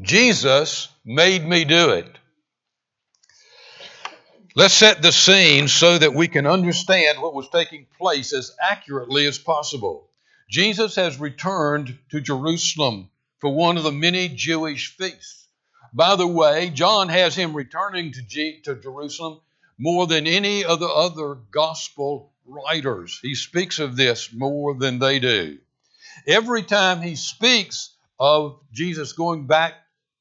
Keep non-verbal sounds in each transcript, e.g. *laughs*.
Jesus made me do it. Let's set the scene so that we can understand what was taking place as accurately as possible. Jesus has returned to Jerusalem for one of the many Jewish feasts. By the way, John has him returning to, G- to Jerusalem more than any of the other gospel writers. He speaks of this more than they do. Every time he speaks of Jesus going back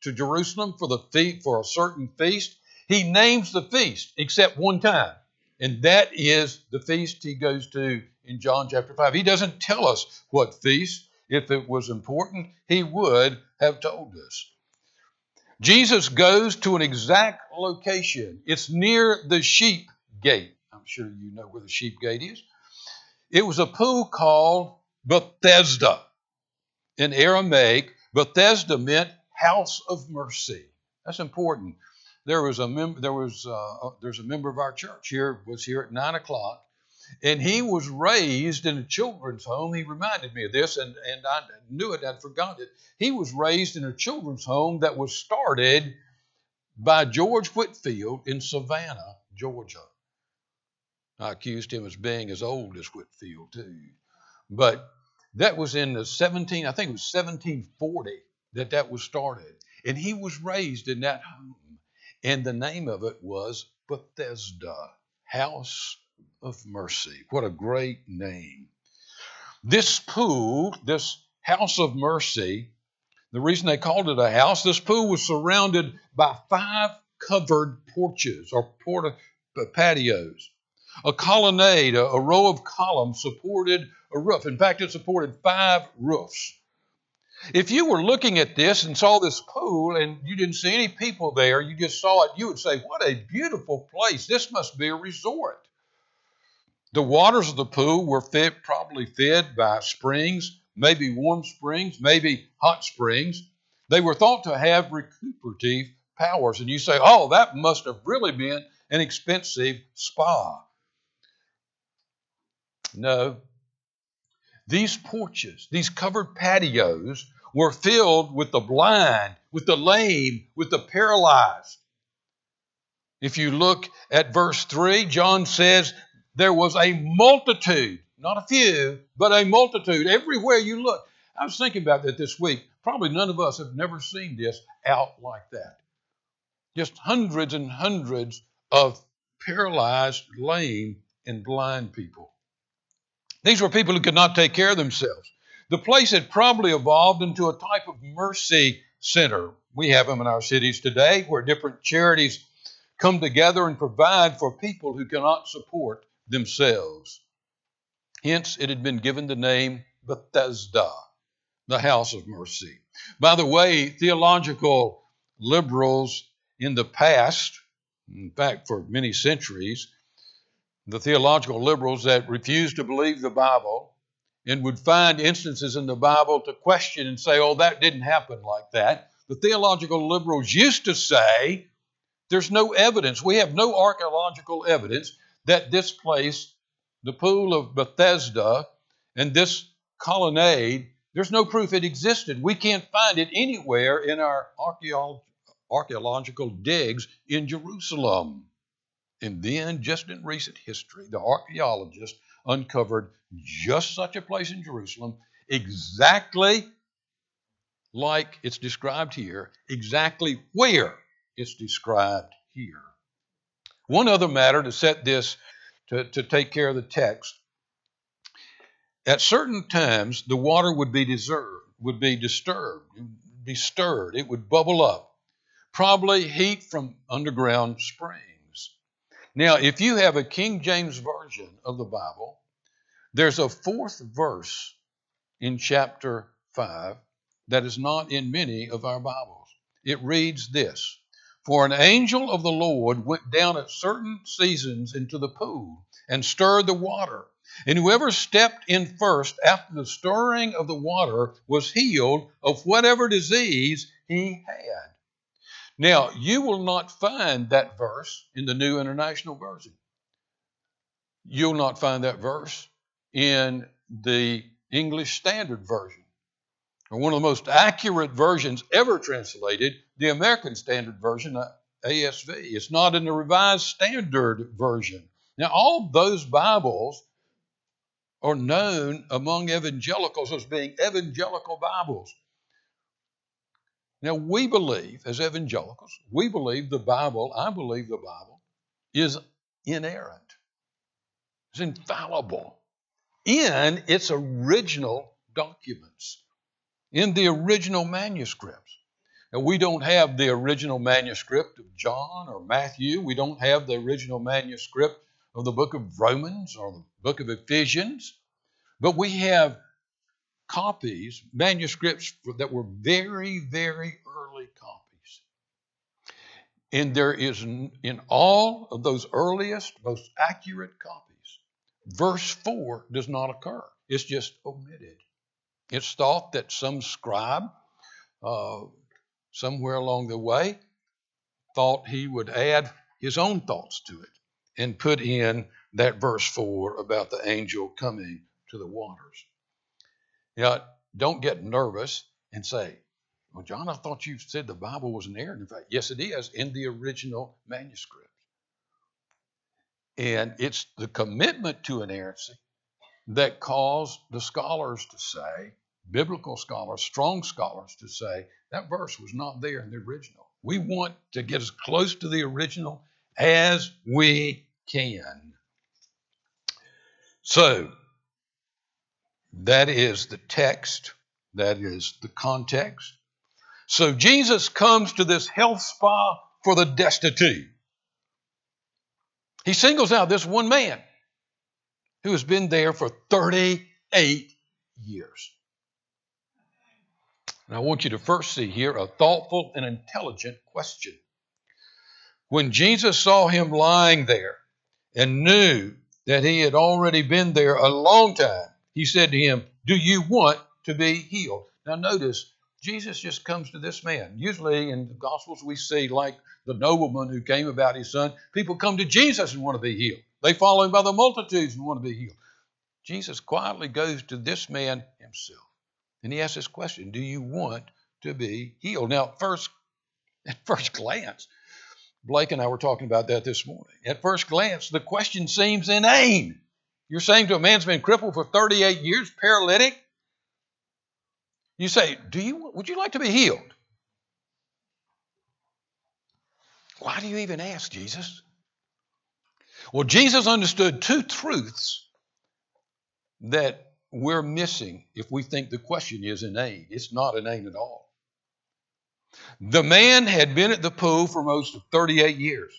to Jerusalem for the feast, for a certain feast, he names the feast except one time, and that is the feast he goes to in John chapter 5. He doesn't tell us what feast. If it was important, he would have told us. Jesus goes to an exact location. It's near the sheep gate. I'm sure you know where the sheep gate is. It was a pool called Bethesda. In Aramaic, Bethesda meant house of mercy. That's important there was a mem- there was uh, there's a member of our church here was here at nine o'clock, and he was raised in a children's home. He reminded me of this, and and I knew it, I'd forgotten it. He was raised in a children's home that was started by George Whitefield in Savannah, Georgia. I accused him as being as old as Whitefield too, but that was in the 17 I think it was 1740 that that was started, and he was raised in that home. And the name of it was Bethesda, House of Mercy. What a great name. This pool, this House of Mercy, the reason they called it a house, this pool was surrounded by five covered porches or porta, patios. A colonnade, a, a row of columns supported a roof. In fact, it supported five roofs. If you were looking at this and saw this pool and you didn't see any people there, you just saw it, you would say, What a beautiful place. This must be a resort. The waters of the pool were fed, probably fed by springs, maybe warm springs, maybe hot springs. They were thought to have recuperative powers. And you say, Oh, that must have really been an expensive spa. No, these porches, these covered patios, were filled with the blind, with the lame, with the paralyzed. If you look at verse 3, John says there was a multitude, not a few, but a multitude everywhere you look. I was thinking about that this week. Probably none of us have never seen this out like that. Just hundreds and hundreds of paralyzed, lame, and blind people. These were people who could not take care of themselves. The place had probably evolved into a type of mercy center. We have them in our cities today where different charities come together and provide for people who cannot support themselves. Hence, it had been given the name Bethesda, the house of mercy. By the way, theological liberals in the past, in fact, for many centuries, the theological liberals that refused to believe the Bible and would find instances in the Bible to question and say, oh, that didn't happen like that. The theological liberals used to say, there's no evidence, we have no archaeological evidence that this place, the pool of Bethesda, and this colonnade, there's no proof it existed. We can't find it anywhere in our archaeological digs in Jerusalem. And then, just in recent history, the archaeologists uncovered just such a place in Jerusalem, exactly like it's described here, exactly where it's described here. One other matter to set this, to, to take care of the text. At certain times, the water would be deserved, would be disturbed, be stirred, it would bubble up. Probably heat from underground springs. Now, if you have a King James Version of the Bible, there's a fourth verse in chapter 5 that is not in many of our Bibles. It reads this For an angel of the Lord went down at certain seasons into the pool and stirred the water. And whoever stepped in first after the stirring of the water was healed of whatever disease he had. Now, you will not find that verse in the New International Version. You'll not find that verse in the English Standard Version or one of the most accurate versions ever translated, the American Standard Version, uh, ASV. It's not in the Revised Standard Version. Now, all those Bibles are known among evangelicals as being evangelical Bibles. Now, we believe, as evangelicals, we believe the Bible, I believe the Bible, is inerrant, it's infallible in its original documents, in the original manuscripts. And we don't have the original manuscript of John or Matthew. We don't have the original manuscript of the book of Romans or the book of Ephesians, but we have copies, manuscripts that were very, very early copies. And there is, in all of those earliest, most accurate copies, verse 4 does not occur. It's just omitted. It's thought that some scribe, uh, somewhere along the way, thought he would add his own thoughts to it and put in that verse 4 about the angel coming to the waters. Now, don't get nervous and say, Well, John, I thought you said the Bible was inerrant. In fact, yes, it is in the original manuscript. And it's the commitment to inerrancy that caused the scholars to say, biblical scholars, strong scholars to say, that verse was not there in the original. We want to get as close to the original as we can. So, that is the text, that is the context. So, Jesus comes to this health spa for the destitute. He singles out this one man who has been there for 38 years. And I want you to first see here a thoughtful and intelligent question. When Jesus saw him lying there and knew that he had already been there a long time, he said to him, Do you want to be healed? Now, notice, Jesus just comes to this man. Usually in the Gospels, we see, like the nobleman who came about his son, people come to Jesus and want to be healed. They follow him by the multitudes and want to be healed. Jesus quietly goes to this man himself. And he asks this question Do you want to be healed? Now, first, *laughs* at first glance, Blake and I were talking about that this morning. At first glance, the question seems inane. You're saying to a man who's been crippled for 38 years, paralytic, you say, Do you would you like to be healed? Why do you even ask, Jesus? Well, Jesus understood two truths that we're missing if we think the question is inane. It's not inane at all. The man had been at the pool for most of 38 years.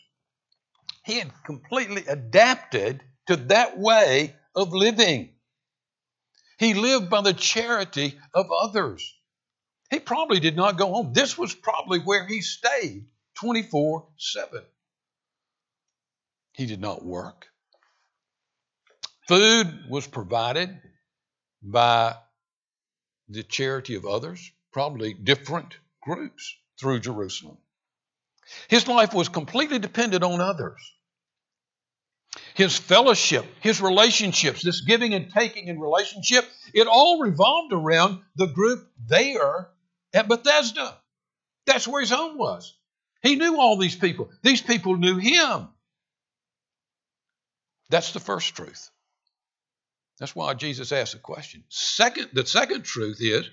He had completely adapted to that way of living. He lived by the charity of others. He probably did not go home. This was probably where he stayed 24 7. He did not work. Food was provided by the charity of others, probably different groups through Jerusalem. His life was completely dependent on others. His fellowship, his relationships, this giving and taking in relationship, it all revolved around the group there at Bethesda. That's where his home was. He knew all these people. These people knew him. That's the first truth. That's why Jesus asked the question. Second, the second truth is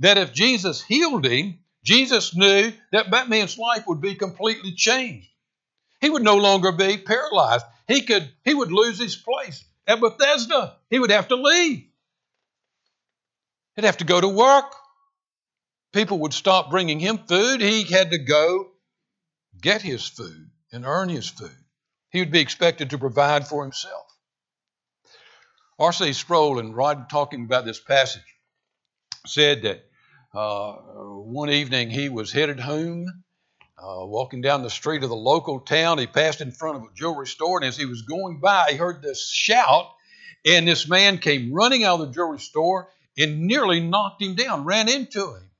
that if Jesus healed him, Jesus knew that that man's life would be completely changed. He would no longer be paralyzed. He could he would lose his place at Bethesda. He would have to leave. He'd have to go to work. People would stop bringing him food. He had to go get his food and earn his food. He would be expected to provide for himself. R.C. Sproul, and Rod talking about this passage, said that uh, one evening he was headed home, uh, walking down the street of the local town. He passed in front of a jewelry store, and as he was going by, he heard this shout, and this man came running out of the jewelry store and nearly knocked him down, ran into him.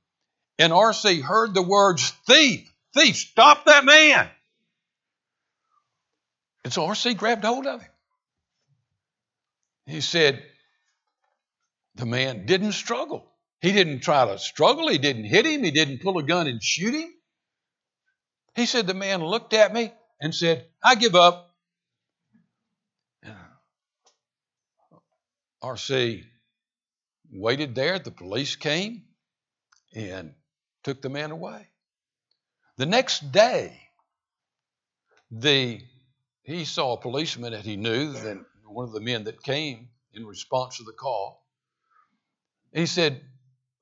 And R.C. heard the words, Thief, thief, stop that man. And so R.C. grabbed hold of him. He said, The man didn't struggle. He didn't try to struggle. He didn't hit him. He didn't pull a gun and shoot him. He said, The man looked at me and said, I give up. *sighs* RC waited there. The police came and took the man away. The next day, the he saw a policeman that he knew, that one of the men that came in response to the call. He said,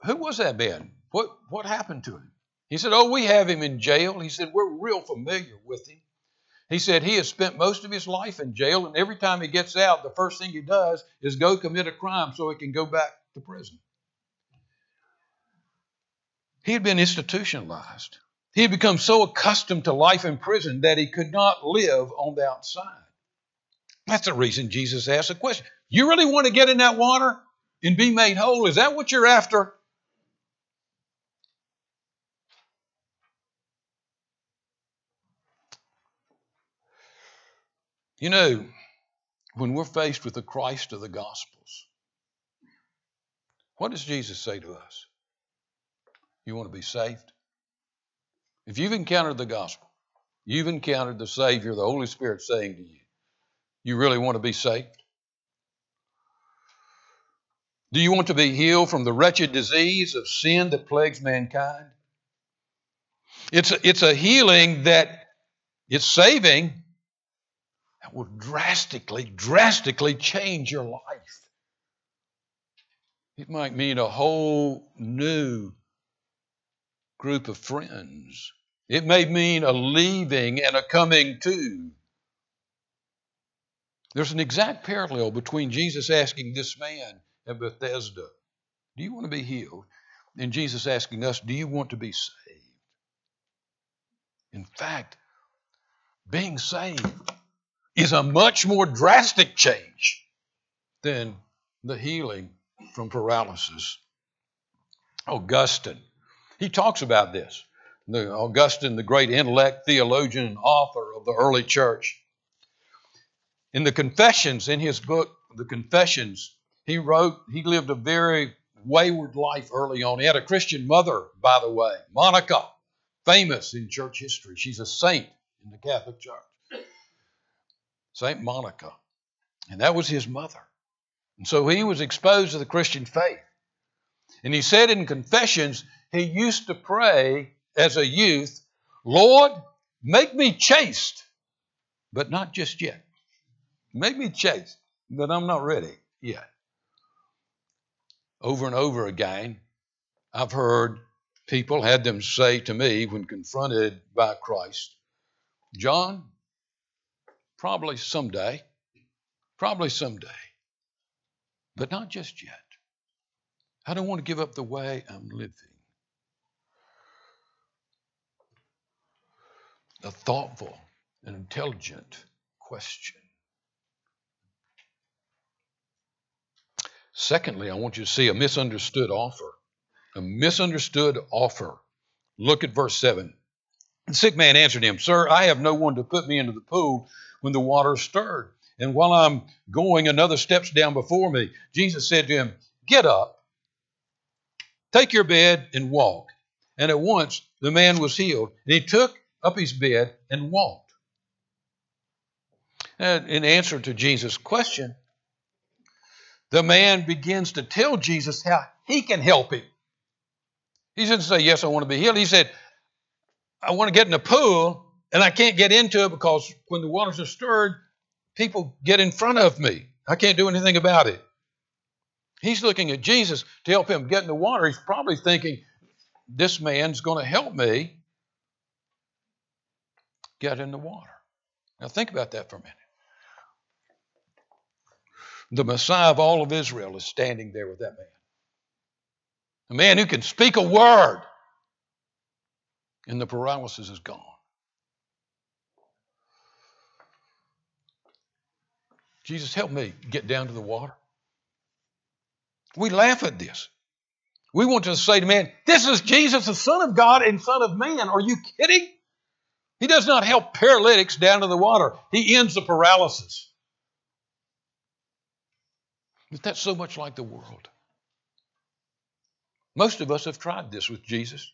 Who was that man? What, what happened to him? He said, Oh, we have him in jail. He said, We're real familiar with him. He said he has spent most of his life in jail, and every time he gets out, the first thing he does is go commit a crime so he can go back to prison. He had been institutionalized. He had become so accustomed to life in prison that he could not live on the outside. That's the reason Jesus asked the question. You really want to get in that water and be made whole? Is that what you're after? You know, when we're faced with the Christ of the Gospels, what does Jesus say to us? You want to be saved? If you've encountered the gospel, you've encountered the Savior, the Holy Spirit saying to you, you really want to be saved? Do you want to be healed from the wretched disease of sin that plagues mankind? It's a, it's a healing that it's saving that will drastically, drastically change your life. It might mean a whole new group of friends. It may mean a leaving and a coming to. There's an exact parallel between Jesus asking this man at Bethesda, Do you want to be healed? And Jesus asking us, Do you want to be saved? In fact, being saved is a much more drastic change than the healing from paralysis. Augustine he talks about this. The Augustine, the great intellect, theologian, and author of the early church. In the Confessions, in his book, The Confessions, he wrote, he lived a very wayward life early on. He had a Christian mother, by the way, Monica, famous in church history. She's a saint in the Catholic Church. Saint Monica. And that was his mother. And so he was exposed to the Christian faith. And he said in Confessions, he used to pray as a youth, Lord, make me chaste, but not just yet. Make me chaste, but I'm not ready yet. Over and over again, I've heard people had them say to me when confronted by Christ, John, probably someday, probably someday, but not just yet. I don't want to give up the way I'm living. a thoughtful and intelligent question. Secondly, I want you to see a misunderstood offer. A misunderstood offer. Look at verse 7. The sick man answered him, Sir, I have no one to put me into the pool when the water stirred. And while I'm going, another steps down before me. Jesus said to him, Get up, take your bed, and walk. And at once the man was healed. And he took up his bed and walked. And in answer to Jesus' question, the man begins to tell Jesus how he can help him. He didn't say, Yes, I want to be healed. He said, I want to get in the pool, and I can't get into it because when the waters are stirred, people get in front of me. I can't do anything about it. He's looking at Jesus to help him get in the water. He's probably thinking, This man's going to help me get in the water. Now, think about that for a minute. The Messiah of all of Israel is standing there with that man. A man who can speak a word, and the paralysis is gone. Jesus, help me get down to the water. We laugh at this. We want to say to man, This is Jesus, the Son of God and Son of Man. Are you kidding? He does not help paralytics down to the water, He ends the paralysis. But that's so much like the world. Most of us have tried this with Jesus.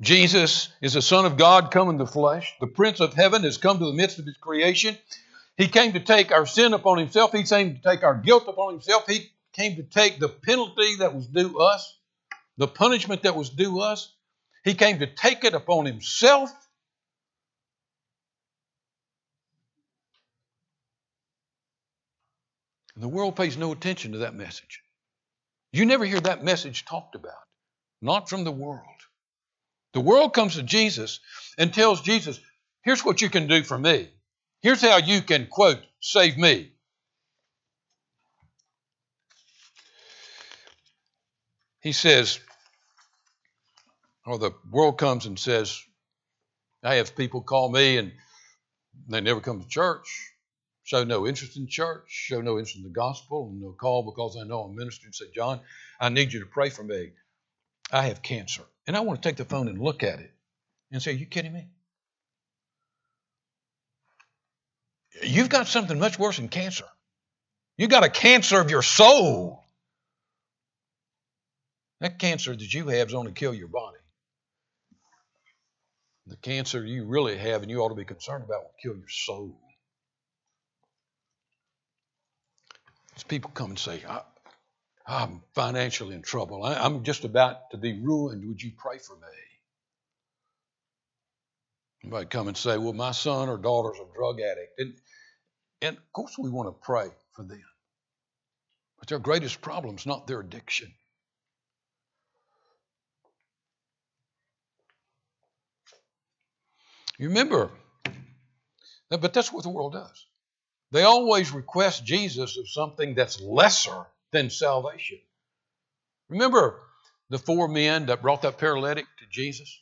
Jesus is the Son of God come in the flesh. The Prince of Heaven has come to the midst of his creation. He came to take our sin upon himself. He came to take our guilt upon himself. He came to take the penalty that was due us, the punishment that was due us. He came to take it upon himself. And the world pays no attention to that message. You never hear that message talked about, not from the world. The world comes to Jesus and tells Jesus, here's what you can do for me. Here's how you can, quote, save me. He says, or the world comes and says, I have people call me and they never come to church, show no interest in church, show no interest in the gospel, and they'll call because I know I'm ministering and say, John, I need you to pray for me. I have cancer. And I want to take the phone and look at it and say, Are you kidding me? You've got something much worse than cancer. You've got a cancer of your soul. That cancer that you have is only kill your body. The cancer you really have and you ought to be concerned about will kill your soul. As people come and say, I'm financially in trouble. I'm just about to be ruined. Would you pray for me? Somebody come and say, Well, my son or daughter's a drug addict. And, and of course, we want to pray for them. But their greatest problem is not their addiction. You remember, but that's what the world does. They always request Jesus of something that's lesser than salvation. Remember the four men that brought that paralytic to Jesus?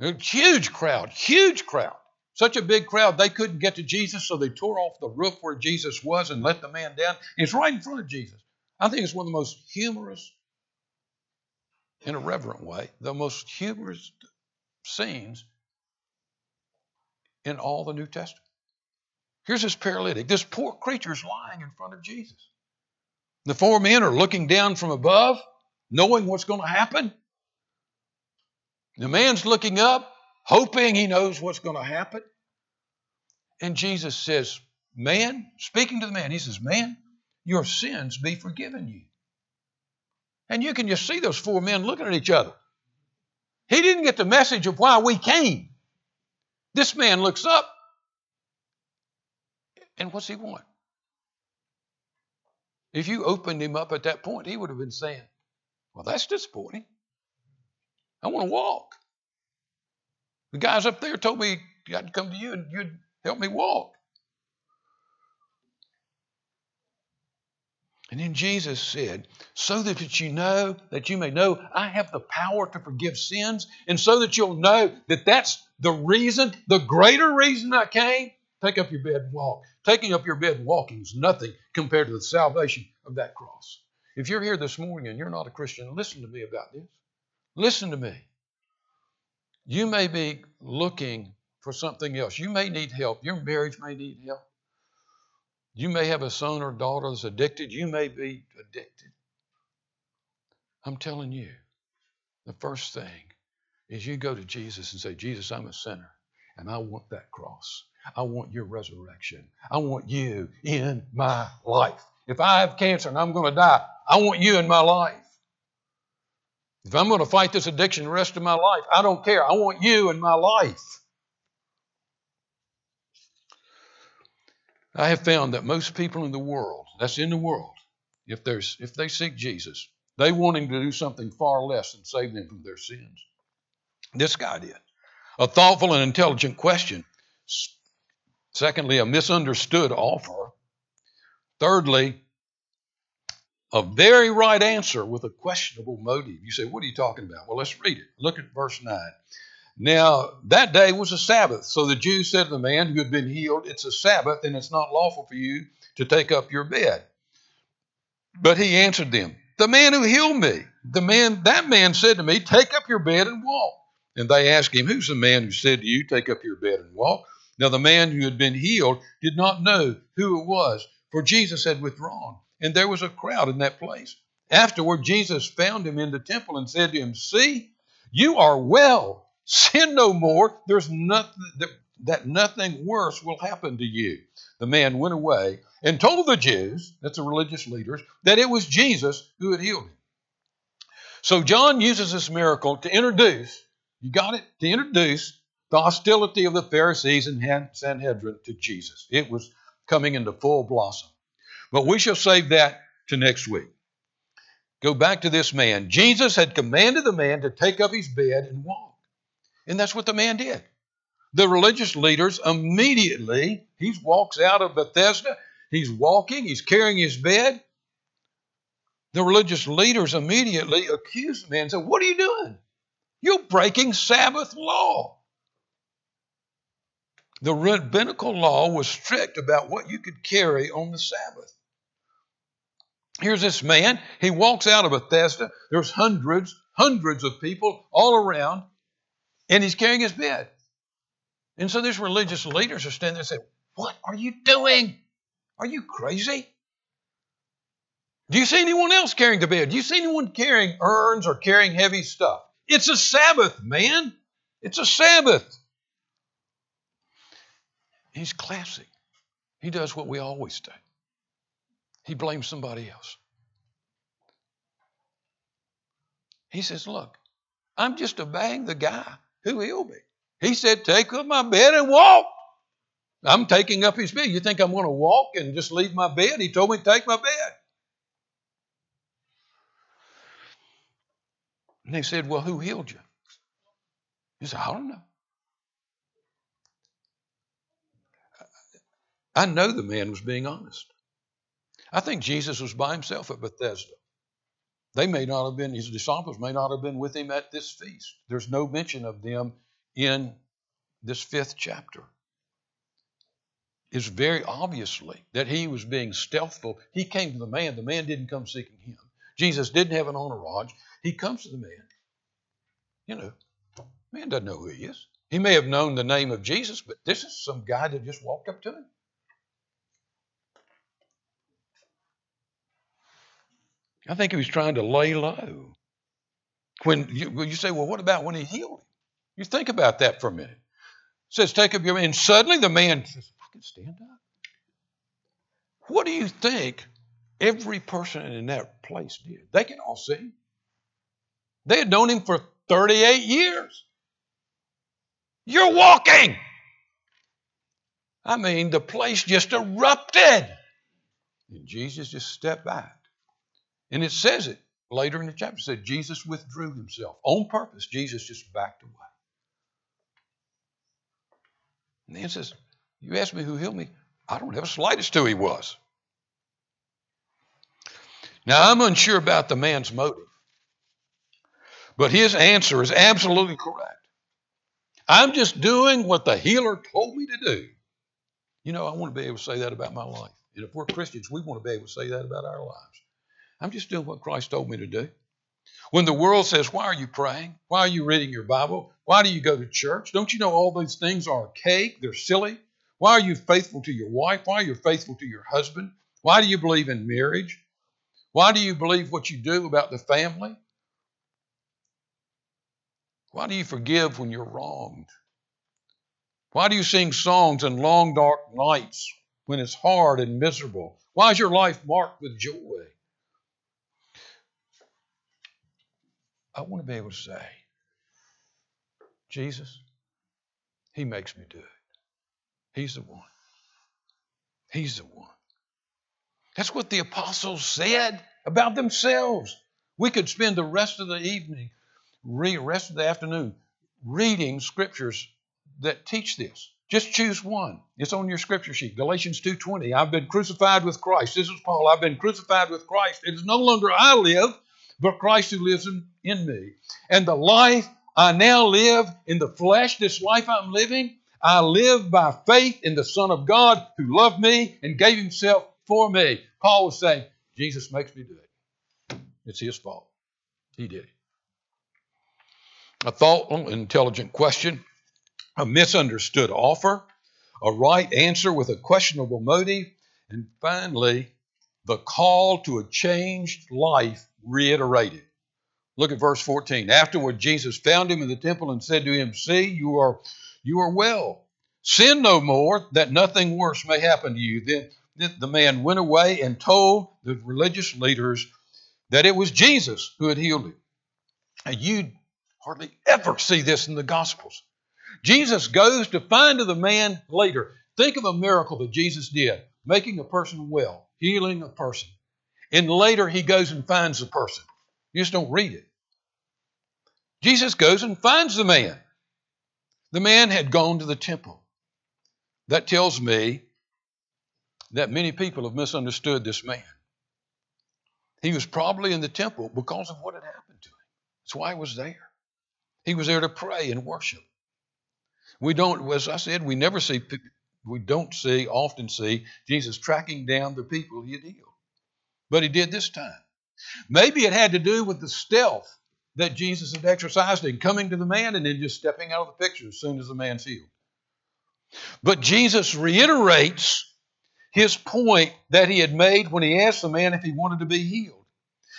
A huge crowd, huge crowd. Such a big crowd, they couldn't get to Jesus, so they tore off the roof where Jesus was and let the man down. It's right in front of Jesus. I think it's one of the most humorous, in a reverent way, the most humorous scenes in all the New Testament. Here's this paralytic. This poor creature is lying in front of Jesus. The four men are looking down from above, knowing what's going to happen. The man's looking up, hoping he knows what's going to happen. And Jesus says, Man, speaking to the man, he says, Man, your sins be forgiven you. And you can just see those four men looking at each other. He didn't get the message of why we came. This man looks up, and what's he want? If you opened him up at that point, he would have been saying, Well, that's disappointing. I want to walk. The guys up there told me I'd come to you and you'd help me walk. And then Jesus said, So that you know, that you may know I have the power to forgive sins, and so that you'll know that that's the reason, the greater reason I came, take up your bed and walk. Taking up your bed and walking is nothing compared to the salvation of that cross. If you're here this morning and you're not a Christian, listen to me about this. Listen to me. You may be looking for something else. You may need help. Your marriage may need help. You may have a son or daughter that's addicted. You may be addicted. I'm telling you, the first thing is you go to Jesus and say, Jesus, I'm a sinner, and I want that cross. I want your resurrection. I want you in my life. If I have cancer and I'm going to die, I want you in my life. If I'm going to fight this addiction the rest of my life, I don't care. I want you in my life. I have found that most people in the world, that's in the world, if, there's, if they seek Jesus, they want him to do something far less than save them from their sins. This guy did. A thoughtful and intelligent question. Secondly, a misunderstood offer. Thirdly, a very right answer with a questionable motive. You say, What are you talking about? Well, let's read it. Look at verse 9. Now, that day was a Sabbath. So the Jews said to the man who had been healed, It's a Sabbath, and it's not lawful for you to take up your bed. But he answered them, The man who healed me, the man, that man said to me, Take up your bed and walk. And they asked him, Who's the man who said to you, Take up your bed and walk? Now the man who had been healed did not know who it was, for Jesus had withdrawn, and there was a crowd in that place. Afterward, Jesus found him in the temple and said to him, See, you are well. Sin no more. There's nothing that, that nothing worse will happen to you. The man went away and told the Jews, that's the religious leaders, that it was Jesus who had healed him. So John uses this miracle to introduce, you got it? To introduce the hostility of the Pharisees and Sanhedrin to Jesus. It was coming into full blossom. But we shall save that to next week. Go back to this man. Jesus had commanded the man to take up his bed and walk. And that's what the man did. The religious leaders immediately, he walks out of Bethesda, he's walking, he's carrying his bed. The religious leaders immediately accuse the man and say, What are you doing? You're breaking Sabbath law. The rabbinical law was strict about what you could carry on the Sabbath. Here's this man. He walks out of Bethesda. There's hundreds, hundreds of people all around, and he's carrying his bed. And so these religious leaders are standing there and say, What are you doing? Are you crazy? Do you see anyone else carrying the bed? Do you see anyone carrying urns or carrying heavy stuff? It's a Sabbath, man. It's a Sabbath. He's classic. He does what we always do. He blames somebody else. He says, Look, I'm just obeying the guy who healed me. He said, Take up my bed and walk. I'm taking up his bed. You think I'm going to walk and just leave my bed? He told me to take my bed. And they said, Well, who healed you? He said, I don't know. I know the man was being honest. I think Jesus was by himself at Bethesda. They may not have been, his disciples may not have been with him at this feast. There's no mention of them in this fifth chapter. It's very obviously that he was being stealthful. He came to the man, the man didn't come seeking him. Jesus didn't have an entourage. He comes to the man. You know, man doesn't know who he is. He may have known the name of Jesus, but this is some guy that just walked up to him. I think he was trying to lay low. When you, when you say, well, what about when he healed him? You think about that for a minute. It says, take up your and suddenly the man says, can stand up. What do you think every person in that place did? They can all see. They had known him for 38 years. You're walking. I mean, the place just erupted. And Jesus just stepped back. And it says it later in the chapter. It said Jesus withdrew himself. On purpose, Jesus just backed away. And then says, You ask me who healed me? I don't have a slightest who he was. Now, I'm unsure about the man's motive, but his answer is absolutely correct. I'm just doing what the healer told me to do. You know, I want to be able to say that about my life. And if we're Christians, we want to be able to say that about our lives. I'm just doing what Christ told me to do. When the world says, Why are you praying? Why are you reading your Bible? Why do you go to church? Don't you know all these things are archaic? They're silly. Why are you faithful to your wife? Why are you faithful to your husband? Why do you believe in marriage? Why do you believe what you do about the family? Why do you forgive when you're wronged? Why do you sing songs in long dark nights when it's hard and miserable? Why is your life marked with joy? I want to be able to say, Jesus, He makes me do it. He's the one. He's the one. That's what the apostles said about themselves. We could spend the rest of the evening, the rest of the afternoon, reading scriptures that teach this. Just choose one. It's on your scripture sheet. Galatians 2:20. I've been crucified with Christ. This is Paul. I've been crucified with Christ. It is no longer I live, but Christ who lives in, in me. And the life I now live in the flesh, this life I'm living, I live by faith in the Son of God who loved me and gave himself for me. Paul was saying, Jesus makes me do it. It's his fault. He did it. A thoughtful, intelligent question, a misunderstood offer, a right answer with a questionable motive, and finally, the call to a changed life reiterated. Look at verse 14. Afterward, Jesus found him in the temple and said to him, See, you are you are well. Sin no more, that nothing worse may happen to you. Then the man went away and told the religious leaders that it was Jesus who had healed him. And you hardly ever see this in the Gospels. Jesus goes to find the man later. Think of a miracle that Jesus did, making a person well, healing a person. And later he goes and finds the person. You just don't read it. Jesus goes and finds the man. The man had gone to the temple. That tells me that many people have misunderstood this man. He was probably in the temple because of what had happened to him. That's why he was there. He was there to pray and worship. We don't, as I said, we never see, we don't see, often see Jesus tracking down the people he had healed. But he did this time. Maybe it had to do with the stealth that Jesus had exercised in coming to the man and then just stepping out of the picture as soon as the man's healed. But Jesus reiterates his point that he had made when he asked the man if he wanted to be healed.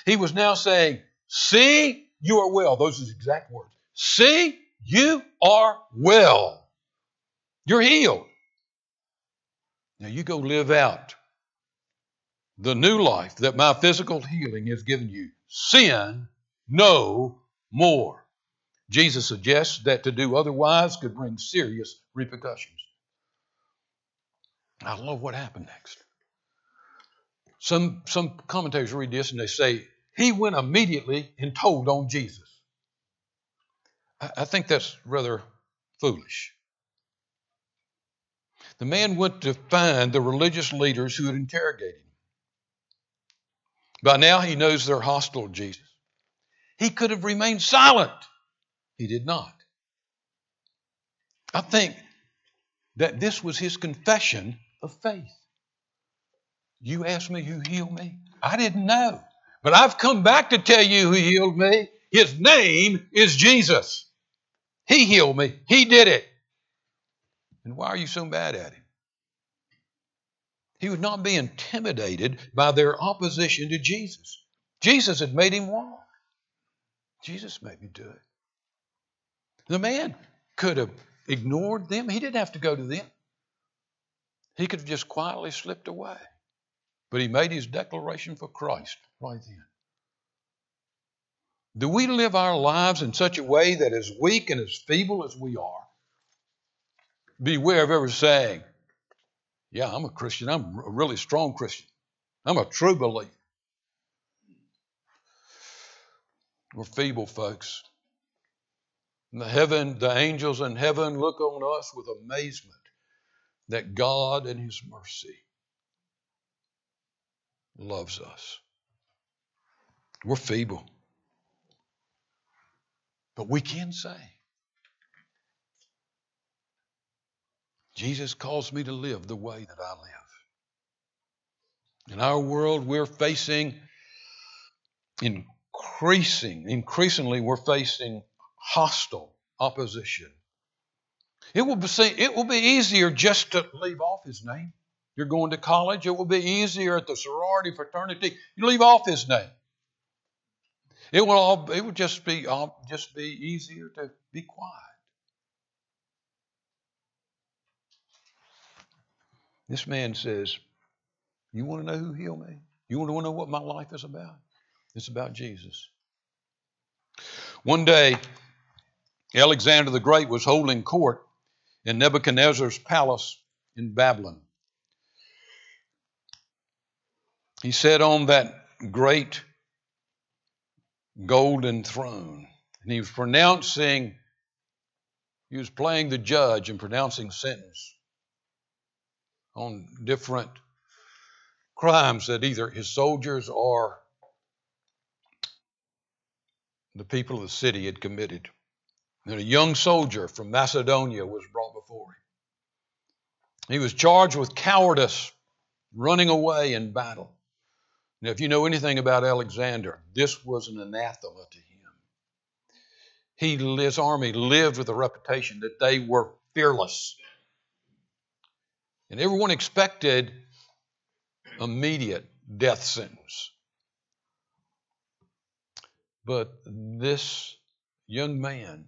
He was now saying, See, you are well. Those are his exact words. See, you are well. You're healed. Now you go live out the new life that my physical healing has given you. Sin no more. Jesus suggests that to do otherwise could bring serious repercussions. I love what happened next. Some, some commentators read this and they say, he went immediately and told on Jesus. I, I think that's rather foolish. The man went to find the religious leaders who had interrogated him. By now, he knows they're hostile to Jesus. He could have remained silent. He did not. I think that this was his confession of faith. You asked me who healed me? I didn't know. But I've come back to tell you who healed me. His name is Jesus. He healed me. He did it. And why are you so mad at him? He would not be intimidated by their opposition to Jesus. Jesus had made him walk. Jesus made me do it. The man could have ignored them. He didn't have to go to them. He could have just quietly slipped away. But he made his declaration for Christ right then. Do we live our lives in such a way that as weak and as feeble as we are, beware of ever saying, Yeah, I'm a Christian. I'm a really strong Christian. I'm a true believer. We're feeble folks. And the heaven, the angels in heaven look on us with amazement that God in His mercy loves us. We're feeble. But we can say, Jesus calls me to live the way that I live. In our world, we're facing increasing, increasingly, we're facing hostile opposition. It will, be, it will be easier just to leave off his name. You're going to college, it will be easier at the sorority fraternity. You leave off his name. It will all it will just be all just be easier to be quiet. This man says, You want to know who healed me? You want to know what my life is about? It's about Jesus. One day, Alexander the Great was holding court in Nebuchadnezzar's palace in Babylon. He sat on that great golden throne, and he was pronouncing, he was playing the judge and pronouncing sentence on different crimes that either his soldiers or the people of the city had committed. And a young soldier from Macedonia was brought before him. He was charged with cowardice, running away in battle. Now, if you know anything about Alexander, this was an anathema to him. He, his army lived with a reputation that they were fearless. And everyone expected immediate death sentence. But this young man,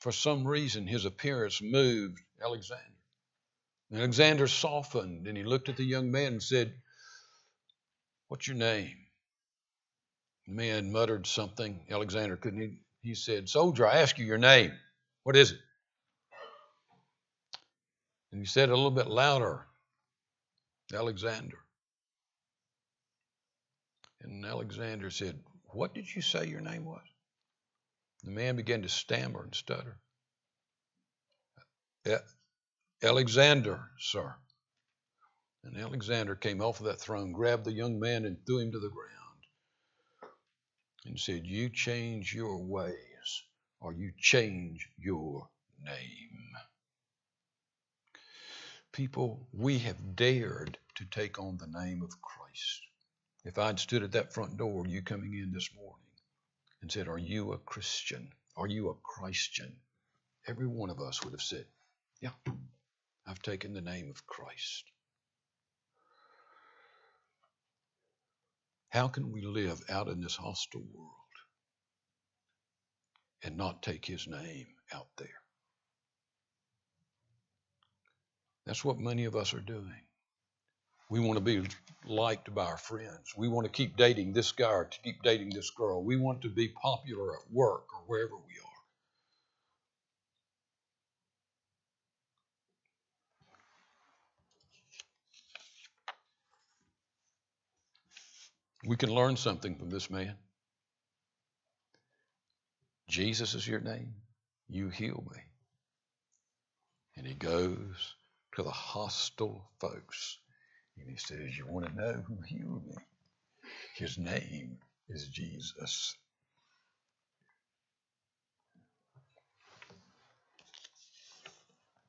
for some reason, his appearance moved Alexander. And Alexander softened and he looked at the young man and said, What's your name? The man muttered something. Alexander couldn't. He, he said, Soldier, I ask you your name. What is it? And he said a little bit louder, Alexander. And Alexander said, What did you say your name was? The man began to stammer and stutter. Alexander, sir. And Alexander came off of that throne, grabbed the young man, and threw him to the ground and said, You change your ways or you change your name. People, we have dared to take on the name of Christ. If I'd stood at that front door, you coming in this morning, and said, Are you a Christian? Are you a Christian? Every one of us would have said, Yeah, I've taken the name of Christ. How can we live out in this hostile world and not take his name out there? That's what many of us are doing. We want to be liked by our friends. We want to keep dating this guy or to keep dating this girl. We want to be popular at work or wherever we are. We can learn something from this man. Jesus is your name. You heal me. And he goes to the hostile folks and he says, You want to know who healed me? His name is Jesus.